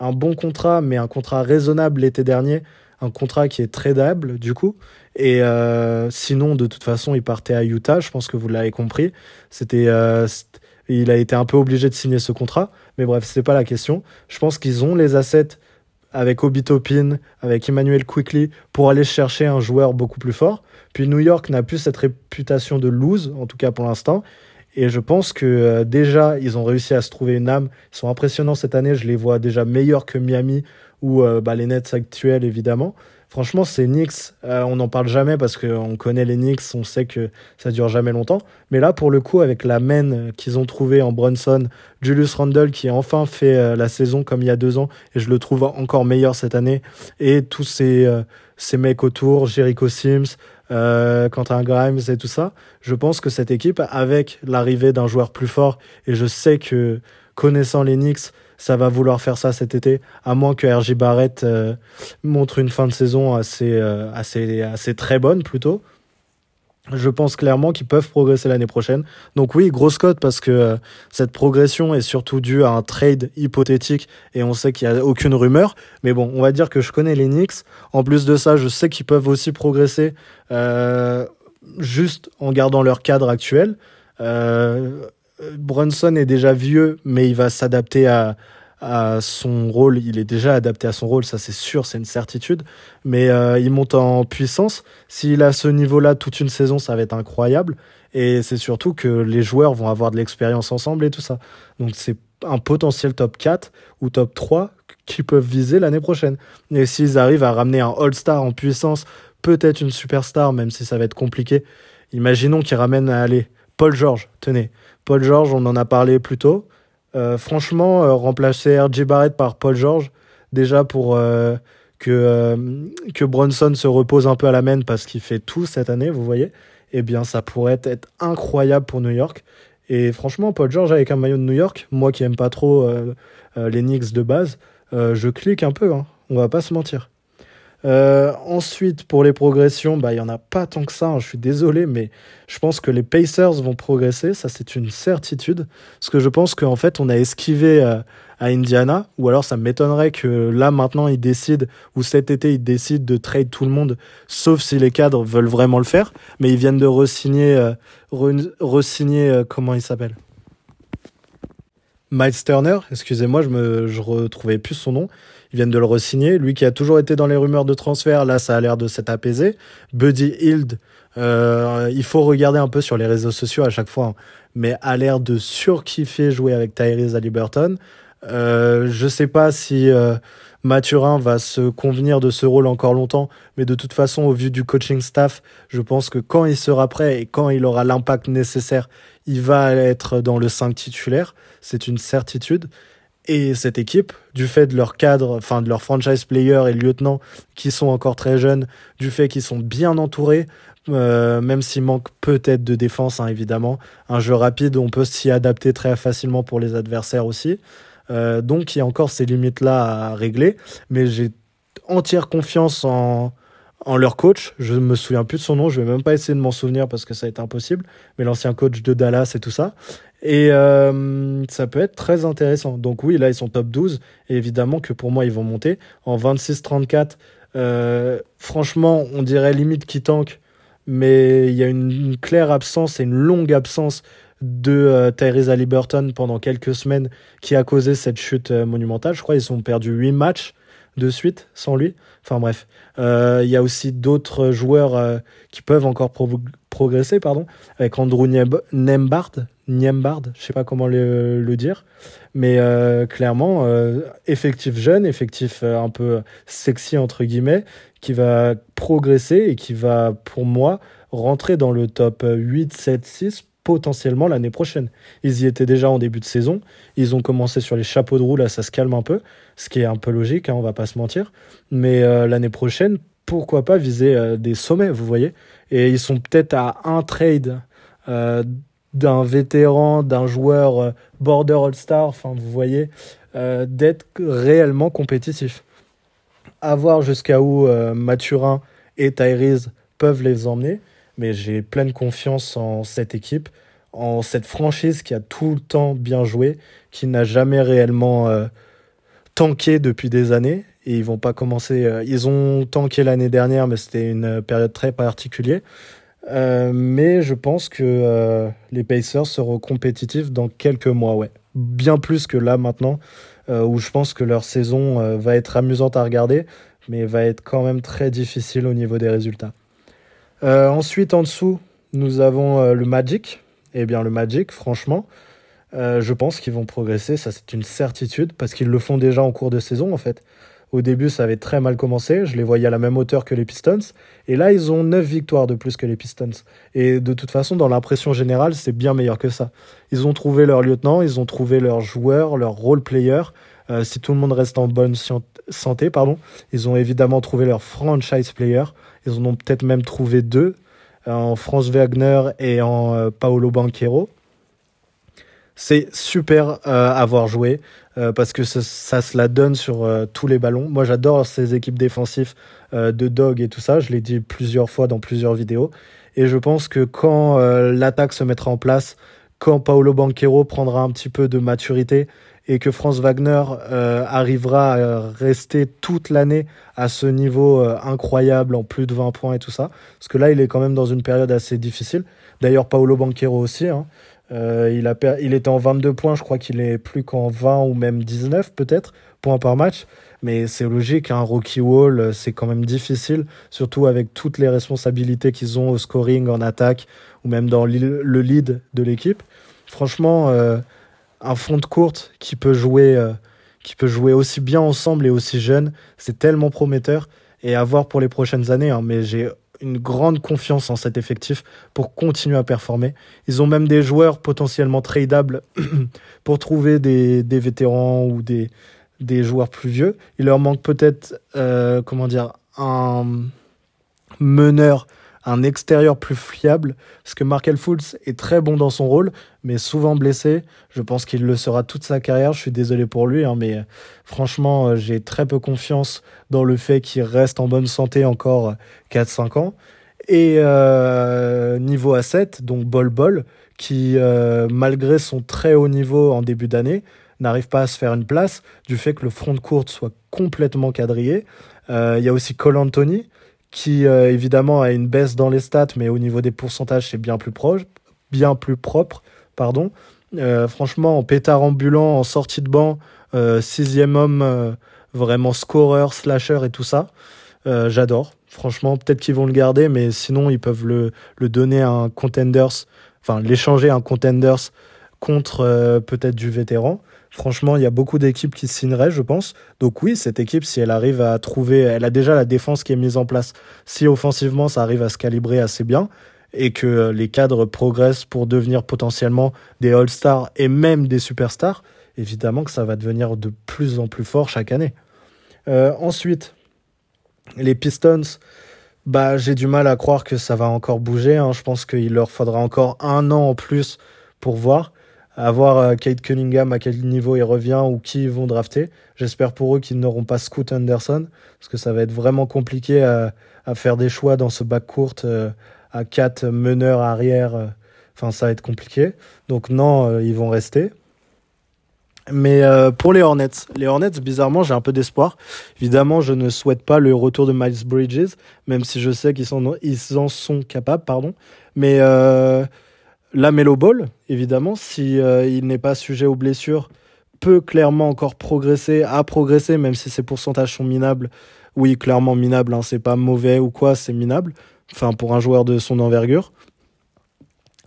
Speaker 2: un bon contrat, mais un contrat raisonnable l'été dernier, un contrat qui est tradable du coup. Et euh, sinon, de toute façon, il partait à Utah. Je pense que vous l'avez compris. C'était, il a été un peu obligé de signer ce contrat. Mais bref, c'est pas la question. Je pense qu'ils ont les assets avec Obi Topin, avec Emmanuel Quickly, pour aller chercher un joueur beaucoup plus fort. Puis New York n'a plus cette réputation de lose, en tout cas pour l'instant. Et je pense que euh, déjà, ils ont réussi à se trouver une âme. Ils sont impressionnants cette année. Je les vois déjà meilleurs que Miami ou euh, bah, les Nets actuels, évidemment. Franchement, ces Knicks, euh, on n'en parle jamais parce qu'on connaît les Knicks, on sait que ça dure jamais longtemps. Mais là, pour le coup, avec la main qu'ils ont trouvée en Brunson, Julius Randle qui a enfin fait la saison comme il y a deux ans, et je le trouve encore meilleur cette année, et tous ces, ces mecs autour, Jericho Sims, euh, Quentin Grimes et tout ça. Je pense que cette équipe, avec l'arrivée d'un joueur plus fort, et je sais que connaissant les Knicks, ça va vouloir faire ça cet été, à moins que RJ Barrett euh, montre une fin de saison assez, euh, assez, assez très bonne plutôt je pense clairement qu'ils peuvent progresser l'année prochaine. Donc oui, grosse cote parce que euh, cette progression est surtout due à un trade hypothétique et on sait qu'il n'y a aucune rumeur. Mais bon, on va dire que je connais les Knicks. En plus de ça, je sais qu'ils peuvent aussi progresser euh, juste en gardant leur cadre actuel. Euh, Brunson est déjà vieux, mais il va s'adapter à, à son rôle. Il est déjà adapté à son rôle, ça c'est sûr, c'est une certitude. Mais euh, il monte en puissance. S'il a ce niveau-là toute une saison, ça va être incroyable. Et c'est surtout que les joueurs vont avoir de l'expérience ensemble et tout ça. Donc c'est un potentiel top 4 ou top 3 qui peuvent viser l'année prochaine. Et s'ils arrivent à ramener un All-Star en puissance, peut-être une superstar, même si ça va être compliqué. Imaginons qu'ils ramènent à aller Paul George, tenez. Paul George, on en a parlé plus tôt. Franchement, remplacer RJ Barrett par Paul George, déjà pour que, que Bronson se repose un peu à la main parce qu'il fait tout cette année, vous voyez, eh bien, ça pourrait être incroyable pour New York. Et franchement, Paul George avec un maillot de New York, moi qui aime pas trop les Knicks de base, je clique un peu, hein, on va pas se mentir. Euh, ensuite, pour les progressions, bah, il n'y en a pas tant que ça. Hein, je suis désolé, mais je pense que les Pacers vont progresser. Ça, c'est une certitude. Parce que je pense qu'en fait, on a esquivé euh, à Indiana. Ou alors, ça m'étonnerait que là, maintenant, ils décident, ou cet été, ils décident de trade tout le monde, sauf si les cadres veulent vraiment le faire. Mais ils viennent de re-signer, euh, re comment il s'appelle? Miles Turner, excusez-moi, je me je retrouvais plus son nom. Ils viennent de le re-signer. Lui qui a toujours été dans les rumeurs de transfert, là, ça a l'air de s'être apaisé. Buddy Hield, euh, il faut regarder un peu sur les réseaux sociaux à chaque fois, hein. mais a l'air de surkiffer jouer avec Tyrese Haliburton. Euh, je sais pas si euh, Mathurin va se convenir de ce rôle encore longtemps, mais de toute façon, au vu du coaching staff, je pense que quand il sera prêt et quand il aura l'impact nécessaire, il va être dans le 5 titulaire. C'est une certitude. Et cette équipe, du fait de leur cadre, enfin de leurs franchise players et lieutenants qui sont encore très jeunes, du fait qu'ils sont bien entourés, euh, même s'il manque peut-être de défense, hein, évidemment. Un jeu rapide, on peut s'y adapter très facilement pour les adversaires aussi. Euh, donc il y a encore ces limites-là à régler. Mais j'ai entière confiance en, leur coach. Je me souviens plus de son nom, je vais même pas essayer de m'en souvenir parce que ça a été impossible. Mais l'ancien coach de Dallas et tout ça. Et euh, ça peut être très intéressant. Donc oui, là, ils sont top 12. Et évidemment que pour moi, ils vont monter. En 26-34, euh, franchement, on dirait limite qui tank. Mais il y a une, claire absence et une longue absence de euh, Tyrese Halliburton pendant quelques semaines qui a causé cette chute euh, monumentale. Je crois qu'ils ont perdu 8 matchs de suite sans lui. Enfin bref, euh, il y a aussi d'autres joueurs qui peuvent encore progresser, pardon, avec Andrew Nembard, Niembard, je sais pas comment le, dire, mais euh, clairement, effectif jeune, effectif un peu sexy entre guillemets, qui va progresser et qui va, pour moi, rentrer dans le top 8, 7, 6 potentiellement l'année prochaine. Ils y étaient déjà en début de saison. Ils ont commencé sur les chapeaux de roue, là ça se calme un peu, ce qui est un peu logique, hein, on va pas se mentir. Mais euh, l'année prochaine, pourquoi pas viser euh, des sommets, vous voyez Et ils sont peut-être à un trade euh, d'un vétéran, d'un joueur border all-star, enfin vous voyez, d'être réellement compétitif. À voir jusqu'à où Mathurin et Tyrese peuvent les emmener mais j'ai pleine confiance en cette équipe, en cette franchise qui a tout le temps bien joué, qui n'a jamais réellement euh, tanké depuis des années. Et ils vont pas commencer. Euh, ils ont tanké l'année dernière, mais c'était une période très particulière. Euh, mais je pense que les Pacers seront compétitifs dans quelques mois, ouais. Bien plus que là maintenant, où je pense que leur saison va être amusante à regarder, mais va être quand même très difficile au niveau des résultats. Euh, ensuite, en dessous, nous avons euh, le Magic. Eh bien, le Magic, franchement, euh, je pense qu'ils vont progresser. Ça, c'est une certitude parce qu'ils le font déjà en cours de saison, en fait. Au début, ça avait très mal commencé. Je les voyais à la même hauteur que les Pistons. Et là, ils ont 9 victoires de plus que les Pistons. Et de toute façon, dans l'impression générale, c'est bien meilleur que ça. Ils ont trouvé leur lieutenant, ils ont trouvé leur joueur, leur role player. si tout le monde reste en bonne santé, pardon, ils ont évidemment trouvé leur franchise player. Ils en ont peut-être même trouvé deux, euh, en France Wagner et en euh, Paolo Banquero. C'est super euh, à voir jouer parce que ça, se la donne sur tous les ballons. Moi, j'adore ces équipes défensives de Dog et tout ça. Je l'ai dit plusieurs fois dans plusieurs vidéos. Et je pense que quand l'attaque se mettra en place, quand Paolo Banquero prendra un petit peu de maturité et que Franz Wagner euh, arrivera à rester toute l'année à ce niveau euh, incroyable en plus de 20 points et tout ça. Parce que là, il est quand même dans une période assez difficile. D'ailleurs, Paolo Banquero aussi. Hein. Euh, il, a il était en 22 points, je crois qu'il est plus qu'en 20 ou même 19 peut-être points par match. Mais c'est logique, un hein, Rocky Wall, c'est quand même difficile, surtout avec toutes les responsabilités qu'ils ont au scoring, en attaque, ou même dans le lead de l'équipe. Franchement, un fond de courte qui peut jouer, euh, qui peut jouer aussi bien ensemble et aussi jeune. C'est tellement prometteur et à voir pour les prochaines années. Hein, mais j'ai une grande confiance en cet effectif pour continuer à performer. Ils ont même des joueurs potentiellement tradables pour trouver des, des vétérans ou des, des joueurs plus vieux. Il leur manque peut-être, euh, comment dire, un meneur un extérieur plus fiable, parce que Markel Fultz est très bon dans son rôle, mais souvent blessé. Je pense qu'il le sera toute sa carrière. Je suis désolé pour lui, hein, mais euh, franchement, euh, j'ai très peu confiance dans le fait qu'il reste en bonne santé encore 4-5 ans. Et euh, niveau à 7, donc Bol Bol, qui, malgré son très haut niveau en début d'année, n'arrive pas à se faire une place du fait que le front de courte soit complètement quadrillé. Il y a aussi Cole Anthony, qui euh, évidemment a une baisse dans les stats, mais au niveau des pourcentages, c'est bien plus proche, bien plus propre, pardon. Euh, franchement, en pétard ambulant, en sortie de banc, euh, sixième homme, vraiment scoreur, slasher et tout ça, j'adore. Franchement, peut-être qu'ils vont le garder, mais sinon ils peuvent le, le donner à un contenders, enfin l'échanger à un contenders contre peut-être du vétéran. Franchement, il y a beaucoup d'équipes qui signeraient, je pense. Donc oui, cette équipe, si elle arrive à trouver, elle a déjà la défense qui est mise en place. Si offensivement, ça arrive à se calibrer assez bien et que les cadres progressent pour devenir potentiellement des All-Stars et même des Superstars, évidemment que ça va devenir de plus en plus fort chaque année. Euh, ensuite, les Pistons, bah, j'ai du mal à croire que ça va encore bouger. Hein. Je pense qu'il leur faudra encore un an en plus pour voir à voir euh, Kate Cunningham à quel niveau il revient ou qui ils vont drafter. J'espère pour eux qu'ils n'auront pas Scoot Anderson parce que ça va être vraiment compliqué à, faire des choix dans ce bac court euh, à quatre meneurs arrière. Euh, enfin, ça va être compliqué. Donc non, ils vont rester. Mais pour les Hornets, les Hornets, bizarrement, j'ai un peu d'espoir. Évidemment, je ne souhaite pas le retour de Miles Bridges, même si je sais qu'ils ils en sont capables, pardon. Mais la Melo Ball, évidemment, si euh, il n'est pas sujet aux blessures, peut clairement encore progresser, a progressé, même si ses pourcentages sont minables. Oui, clairement minable, hein, c'est pas mauvais ou quoi, c'est minable. Enfin, pour un joueur de son envergure.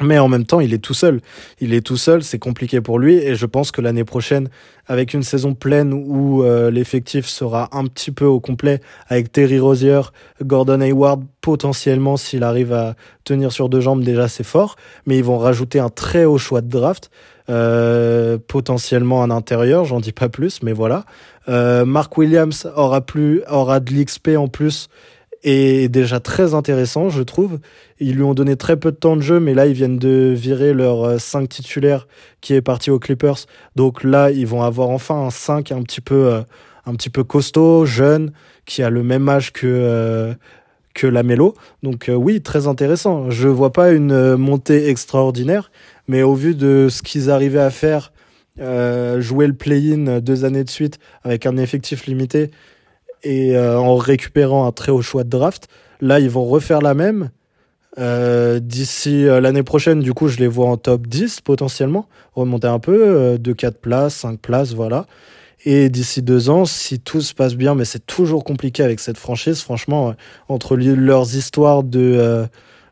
Speaker 2: Mais en même temps, il est tout seul. Il est tout seul, c'est compliqué pour lui. Et je pense que l'année prochaine, avec une saison pleine où euh, l'effectif sera un petit peu au complet, avec Terry Rozier, Gordon Hayward, potentiellement, s'il arrive à tenir sur deux jambes, déjà c'est fort. Mais ils vont rajouter un très haut choix de draft. Euh, potentiellement un intérieur, j'en dis pas plus, mais voilà. Euh, Mark Williams aura plus, aura de l'XP en plus est déjà très intéressant, je trouve. Ils lui ont donné très peu de temps de jeu, mais là, ils viennent de virer leur 5 euh, titulaire qui est parti aux Clippers. Donc là, ils vont avoir enfin un 5 un petit peu, euh, un petit peu costaud, jeune, qui a le même âge que, euh, que la Mélo. Donc oui, très intéressant. Je vois pas une montée extraordinaire, mais au vu de ce qu'ils arrivaient à faire, jouer le play-in deux années de suite avec un effectif limité, et euh, en récupérant un très haut choix de draft. Là, ils vont refaire la même. Euh, d'ici euh, l'année prochaine, du coup, je les vois en top 10 potentiellement, remonter un peu, de 4 places, 5 places, voilà. Et d'ici deux ans, si tout se passe bien, mais c'est toujours compliqué avec cette franchise, franchement, entre leurs histoires de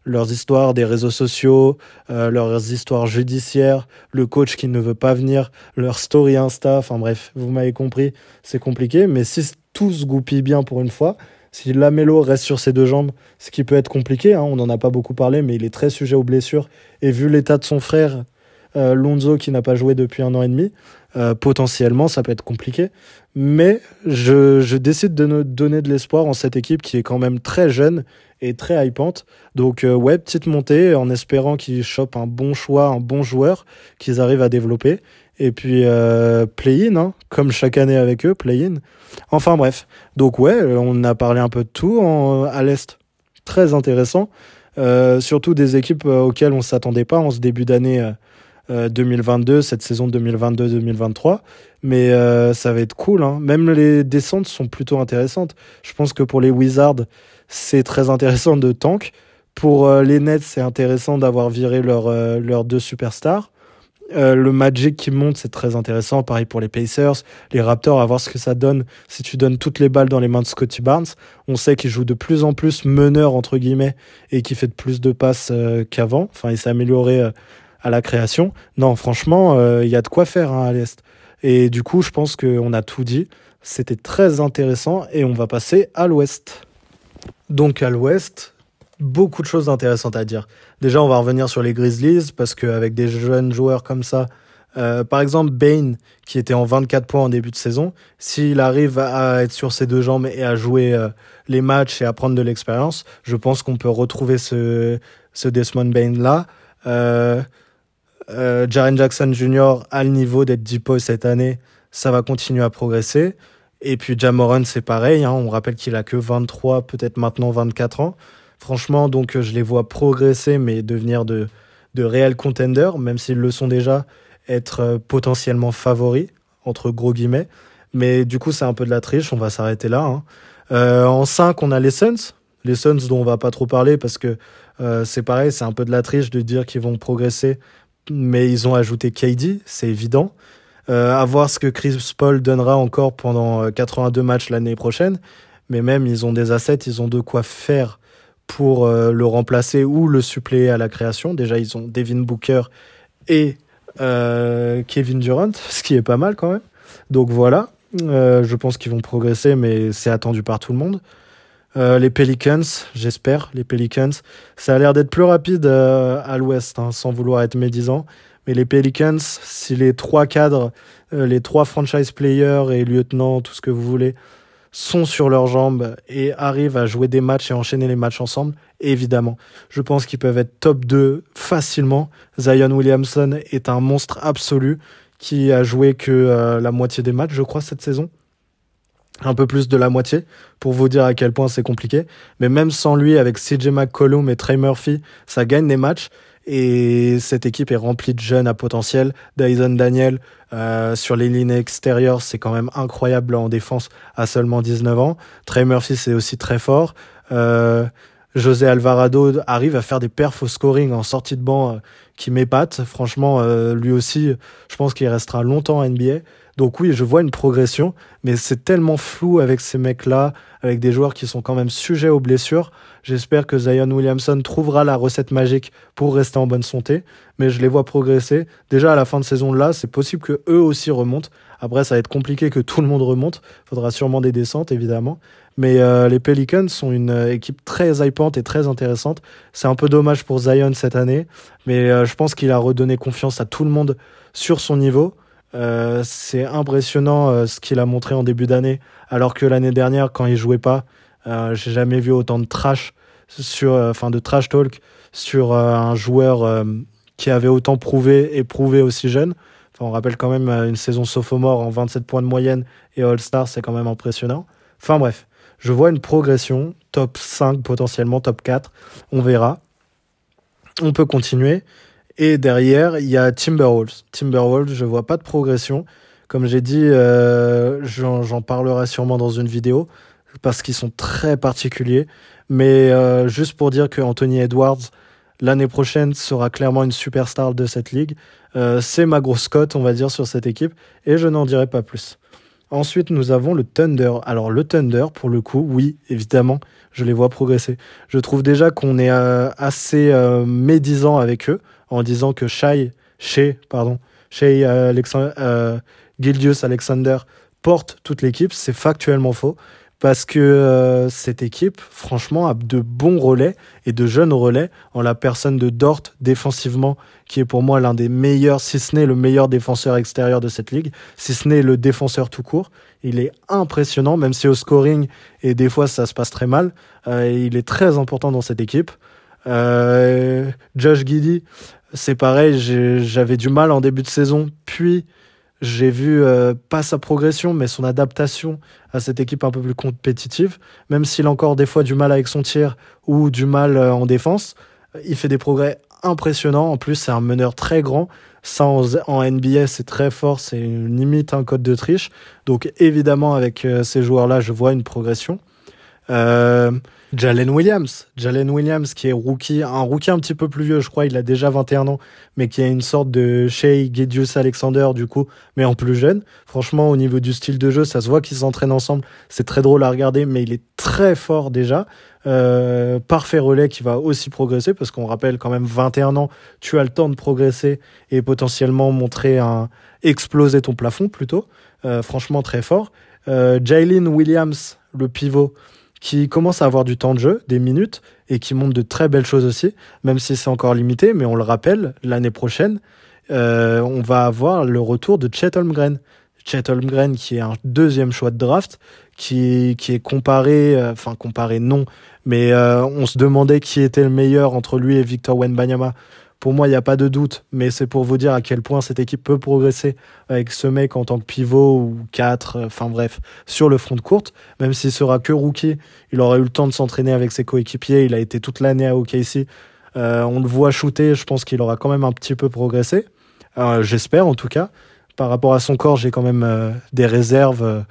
Speaker 2: leurs histoires des réseaux sociaux, leurs histoires judiciaires, le coach qui ne veut pas venir, leur story Insta, enfin bref, vous m'avez compris, c'est compliqué. Mais si tout se goupille bien pour une fois. Si Lamelo reste sur ses deux jambes, ce qui peut être compliqué, hein, on n'en a pas beaucoup parlé, mais il est très sujet aux blessures. Et vu l'état de son frère, euh, Lonzo, qui n'a pas joué depuis un an et demi, euh, potentiellement, ça peut être compliqué. Mais je, décide de nous donner de l'espoir en cette équipe qui est quand même très jeune et très hypante. Donc, euh, ouais, petite montée en espérant qu'ils chopent un bon choix, un bon joueur qu'ils arrivent à développer. Et puis play-in, hein, comme chaque année avec eux, play-in. Enfin bref. Donc ouais, on a parlé un peu de tout à l'Est. Très intéressant. Surtout des équipes auxquelles on s'attendait pas en ce début d'année 2022, euh, cette saison 2022-2023. Mais ça va être cool. Hein. Même les descentes sont plutôt intéressantes. Je pense que pour les Wizards, c'est très intéressant de tank. Pour les Nets, c'est intéressant d'avoir viré leurs deux superstars. Euh, le Magic qui monte, c'est très intéressant. Pareil pour les Pacers, les Raptors, à voir ce que ça donne si tu donnes toutes les balles dans les mains de Scotty Barnes. On sait qu'il joue de plus en plus meneur, entre guillemets, et qu'il fait de plus de passes euh, qu'avant. Enfin, il s'est amélioré euh, à la création. Non, franchement, il y a de quoi faire hein, à l'Est. Et du coup, je pense qu'on a tout dit. C'était très intéressant et on va passer à l'Ouest. Donc à l'Ouest, beaucoup de choses intéressantes à dire. Déjà, on va revenir sur les Grizzlies parce qu'avec des jeunes joueurs comme ça, euh, par exemple Bane qui était en 24 points en début de saison, s'il arrive à être sur ses deux jambes et à jouer euh, les matchs et à prendre de l'expérience, je pense qu'on peut retrouver ce, Desmond Bane là. Euh, euh, Jaren Jackson Jr. a le niveau d'être Deepo cette année, ça va continuer à progresser. Et puis Jamoran, c'est pareil. Hein, on rappelle qu'il a que 23, peut-être maintenant 24 ans. Franchement, donc euh, je les vois progresser, mais devenir de, de réels contenders, même s'ils le sont déjà, être euh, potentiellement favoris, entre gros guillemets. Mais du coup, c'est un peu de la triche, on va s'arrêter là. Hein. En 5, on a les Suns. Les Suns dont on va pas trop parler parce que c'est pareil, c'est un peu de la triche de dire qu'ils vont progresser, mais ils ont ajouté KD, c'est évident. Euh, à voir ce que Chris Paul donnera encore pendant 82 matchs l'année prochaine. Mais même, ils ont des assets, ils ont de quoi faire pour euh, le remplacer ou le suppléer à la création. Déjà, ils ont Devin Booker et euh, Kevin Durant, ce qui est pas mal quand même. Donc voilà, euh, je pense qu'ils vont progresser, mais c'est attendu par tout le monde. Euh, les Pelicans, j'espère, les Pelicans. Ça a l'air d'être plus rapide euh, à l'ouest, hein, sans vouloir être médisant. Mais les Pelicans, si les trois cadres, euh, les trois franchise players et lieutenants, tout ce que vous voulez, sont sur leurs jambes et arrivent à jouer des matchs et enchaîner les matchs ensemble, évidemment. Je pense qu'ils peuvent être top 2 facilement. Zion Williamson est un monstre absolu qui a joué que euh, la moitié des matchs, je crois, cette saison. Un peu plus de la moitié, pour vous dire à quel point c'est compliqué. Mais même sans lui, avec CJ McCollum et Trey Murphy, ça gagne des matchs. Et cette équipe est remplie de jeunes à potentiel. Dyson Daniel, euh, sur les lignes extérieures, c'est quand même incroyable en défense à seulement 19 ans. Trey Murphy, c'est aussi très fort. Euh, José Alvarado arrive à faire des perfs au scoring en sortie de banc euh, qui m'épatent. Franchement, euh, lui aussi, je pense qu'il restera longtemps à NBA. Donc oui, je vois une progression, mais c'est tellement flou avec ces mecs-là, avec des joueurs qui sont quand même sujets aux blessures. J'espère que Zion Williamson trouvera la recette magique pour rester en bonne santé, mais je les vois progresser. Déjà à la fin de saison là, c'est possible que eux aussi remontent. Après, ça va être compliqué que tout le monde remonte. Faudra sûrement des descentes, évidemment. Mais euh, les Pelicans sont une euh, équipe très hypante et très intéressante. C'est un peu dommage pour Zion cette année, mais euh, je pense qu'il a redonné confiance à tout le monde sur son niveau. Euh, c'est impressionnant euh, ce qu'il a montré en début d'année, alors que l'année dernière, quand il jouait pas, euh, j'ai jamais vu autant de trash sur, enfin de trash talk sur un joueur qui avait autant prouvé et prouvé aussi jeune. Enfin, on rappelle quand même une saison sophomore en 27 points de moyenne et All-Star, c'est quand même impressionnant. Enfin bref, je vois une progression, top 5 potentiellement, top 4, on verra. On peut continuer. Et derrière, il y a Timberwolves. Timberwolves, je vois pas de progression. Comme j'ai dit, euh, j'en parlerai sûrement dans une vidéo parce qu'ils sont très particuliers. Mais euh, juste pour dire que Anthony Edwards, l'année prochaine, sera clairement une superstar de cette ligue. Euh, C'est ma grosse cote, on va dire, sur cette équipe. Et je n'en dirai pas plus. Ensuite, nous avons le Thunder. Alors, le Thunder, pour le coup, oui, évidemment, je les vois progresser. Je trouve déjà qu'on est assez médisant avec eux en disant que Shai, pardon, Alexander, euh, Gildius Alexander porte toute l'équipe. C'est factuellement faux parce que euh, cette équipe, franchement, a de bons relais et de jeunes relais en la personne de Dort défensivement, qui est pour moi l'un des meilleurs, si ce n'est le meilleur défenseur extérieur de cette ligue, si ce n'est le défenseur tout court. Il est impressionnant, même si au scoring, et des fois ça se passe très mal, euh, il est très important dans cette équipe. Euh, Josh Giddy, c'est pareil, j'avais du mal en début de saison, puis j'ai vu euh, pas sa progression, mais son adaptation à cette équipe un peu plus compétitive. Même s'il a encore des fois du mal avec son tir ou du mal euh, en défense, il fait des progrès impressionnants. En plus, c'est un meneur très grand. Ça, en, en NBA, c'est très fort. C'est limite un code de triche. Donc, évidemment, avec euh, ces joueurs-là, je vois une progression. Jalen Williams, Jalen Williams qui est rookie, un rookie un petit peu plus vieux, je crois, il a déjà 21 ans, mais qui a une sorte de Shea Gidius Alexander du coup, mais en plus jeune. Franchement, au niveau du style de jeu, ça se voit qu'ils s'entraînent ensemble. C'est très drôle à regarder, mais il est très fort déjà. Euh, parfait relais qui va aussi progresser parce qu'on rappelle quand même 21 ans, tu as le temps de progresser et potentiellement montrer un exploser ton plafond plutôt. Euh, franchement très fort. Euh, Jalen Williams, le pivot qui commence à avoir du temps de jeu, des minutes, et qui montre de très belles choses aussi, même si c'est encore limité, mais on le rappelle, l'année prochaine, euh, on va avoir le retour de Chet Holmgren. Chet Holmgren qui est un deuxième choix de draft, qui, qui est comparé, euh, enfin comparé non, mais euh, on se demandait qui était le meilleur entre lui et Victor Wenbanyama. Pour moi, il n'y a pas de doute, mais c'est pour vous dire à quel point cette équipe peut progresser avec ce mec en tant que pivot ou 4, euh, enfin bref, sur le front de courte. Même s'il sera que rookie, il aura eu le temps de s'entraîner avec ses coéquipiers. Il a été toute l'année à OKC. Euh, on le voit shooter, je pense qu'il aura quand même un petit peu progressé. Euh, J'espère en tout cas. Par rapport à son corps, j'ai quand même euh, des réserves, euh,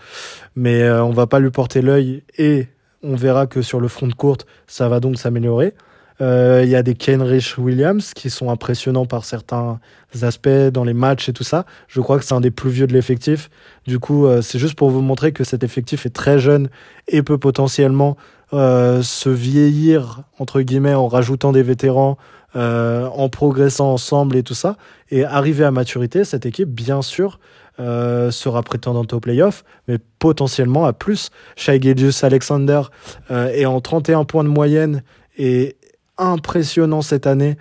Speaker 2: mais on va pas lui porter l'œil et on verra que sur le front de courte, ça va donc s'améliorer. Euh, il y a des Kenrich Williams qui sont impressionnants par certains aspects dans les matchs et tout ça. Je crois que c'est un des plus vieux de l'effectif. Du coup, euh, c'est juste pour vous montrer que cet effectif est très jeune et peut potentiellement euh, se vieillir, entre guillemets, en rajoutant des vétérans, en progressant ensemble et tout ça. Et arriver à maturité, cette équipe, bien sûr, euh, sera prétendante au playoff, mais potentiellement à plus. Shai Alexander euh, est en 31 points de moyenne et impressionnant cette année.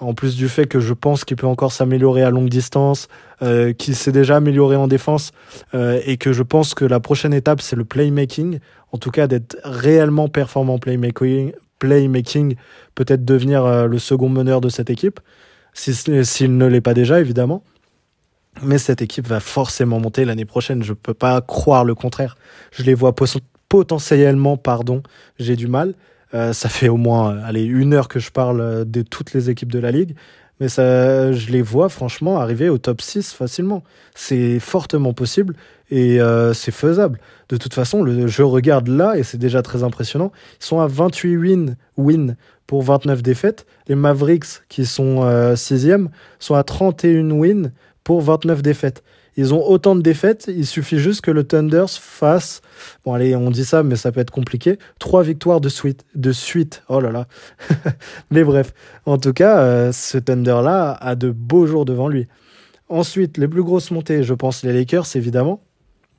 Speaker 2: En plus du fait que je pense qu'il peut encore s'améliorer à longue distance, euh, qu'il s'est déjà amélioré en défense, euh, et que je pense que la prochaine étape, c'est le playmaking. En tout cas, d'être réellement performant playmaking, playmaking peut-être devenir euh, le second meneur de cette équipe, s'il ne l'est pas déjà, évidemment. Mais cette équipe va forcément monter l'année prochaine. Je peux pas croire le contraire. Je les vois potentiellement, pardon, j'ai du mal. Euh, ça fait au moins euh, allez, une heure que je parle euh, de toutes les équipes de la Ligue. Mais ça, je les vois franchement arriver au top 6 facilement. C'est fortement possible et c'est faisable. De toute façon, je regarde là et c'est déjà très impressionnant. Ils sont à 28 wins win pour 29 défaites. Les Mavericks, qui sont 6e, sont à 31 wins pour 29 défaites. Ils ont autant de défaites, il suffit juste que le Thunders fasse, bon allez, on dit ça, mais ça peut être compliqué, trois victoires de suite. De suite. Oh là là. mais bref, en tout cas, euh, ce Thunder-là a de beaux jours devant lui. Ensuite, les plus grosses montées, je pense les Lakers, évidemment.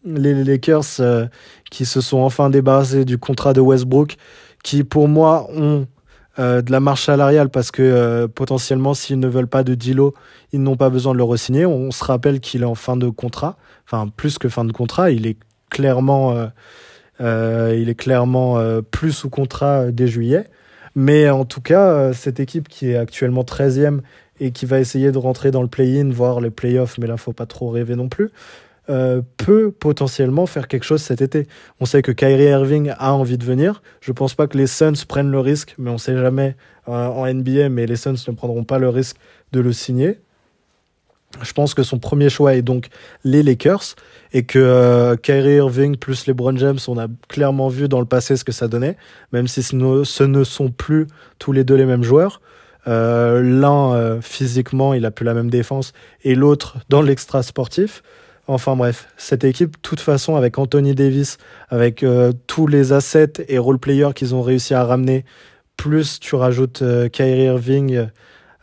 Speaker 2: Les Lakers euh, qui se sont enfin débarrassés du contrat de Westbrook, qui pour moi ont euh, de la marche salariale parce que potentiellement s'ils ne veulent pas de Dilo, ils n'ont pas besoin de le re-signer. On, se rappelle qu'il est en fin de contrat, enfin plus que fin de contrat, il est clairement, euh, il est clairement plus sous contrat dès juillet. Mais en tout cas, cette équipe qui est actuellement 13e et qui va essayer de rentrer dans le play-in, voire les play-offs, mais là faut pas trop rêver non plus. Euh, peut potentiellement faire quelque chose cet été. On sait que Kyrie Irving a envie de venir. Je pense pas que les Suns prennent le risque, mais on sait jamais euh, en NBA, mais les Suns ne prendront pas le risque de le signer. Je pense que son premier choix est donc les Lakers et que euh, Kyrie Irving plus LeBron James, on a clairement vu dans le passé ce que ça donnait, même si ce ne, sont plus tous les deux les mêmes joueurs. L'un physiquement, il a plus la même défense et l'autre dans l'extra sportif. Enfin bref, cette équipe, de toute façon, avec Anthony Davis, avec euh, tous les assets et role-players qu'ils ont réussi à ramener, plus tu rajoutes euh, Kyrie Irving euh,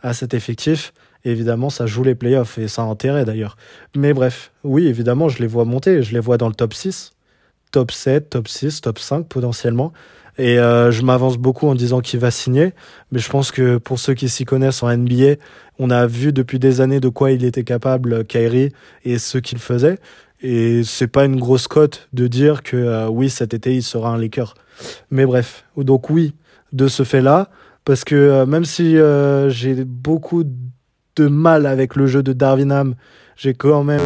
Speaker 2: à cet effectif, évidemment, ça joue les playoffs et ça a intérêt d'ailleurs. Mais bref, oui, évidemment, je les vois monter, je les vois dans le top 6, top 7, top 6, top 5 potentiellement. Et euh, je m'avance beaucoup en disant qu'il va signer, mais je pense que pour ceux qui s'y connaissent en NBA, on a vu depuis des années de quoi il était capable, Kyrie, et ce qu'il faisait. Et c'est pas une grosse cote de dire que euh, oui, cet été, il sera un Laker. Mais bref, donc oui, de ce fait-là, parce que euh, même si j'ai beaucoup mal avec le jeu de Darwin Ham, j'ai quand même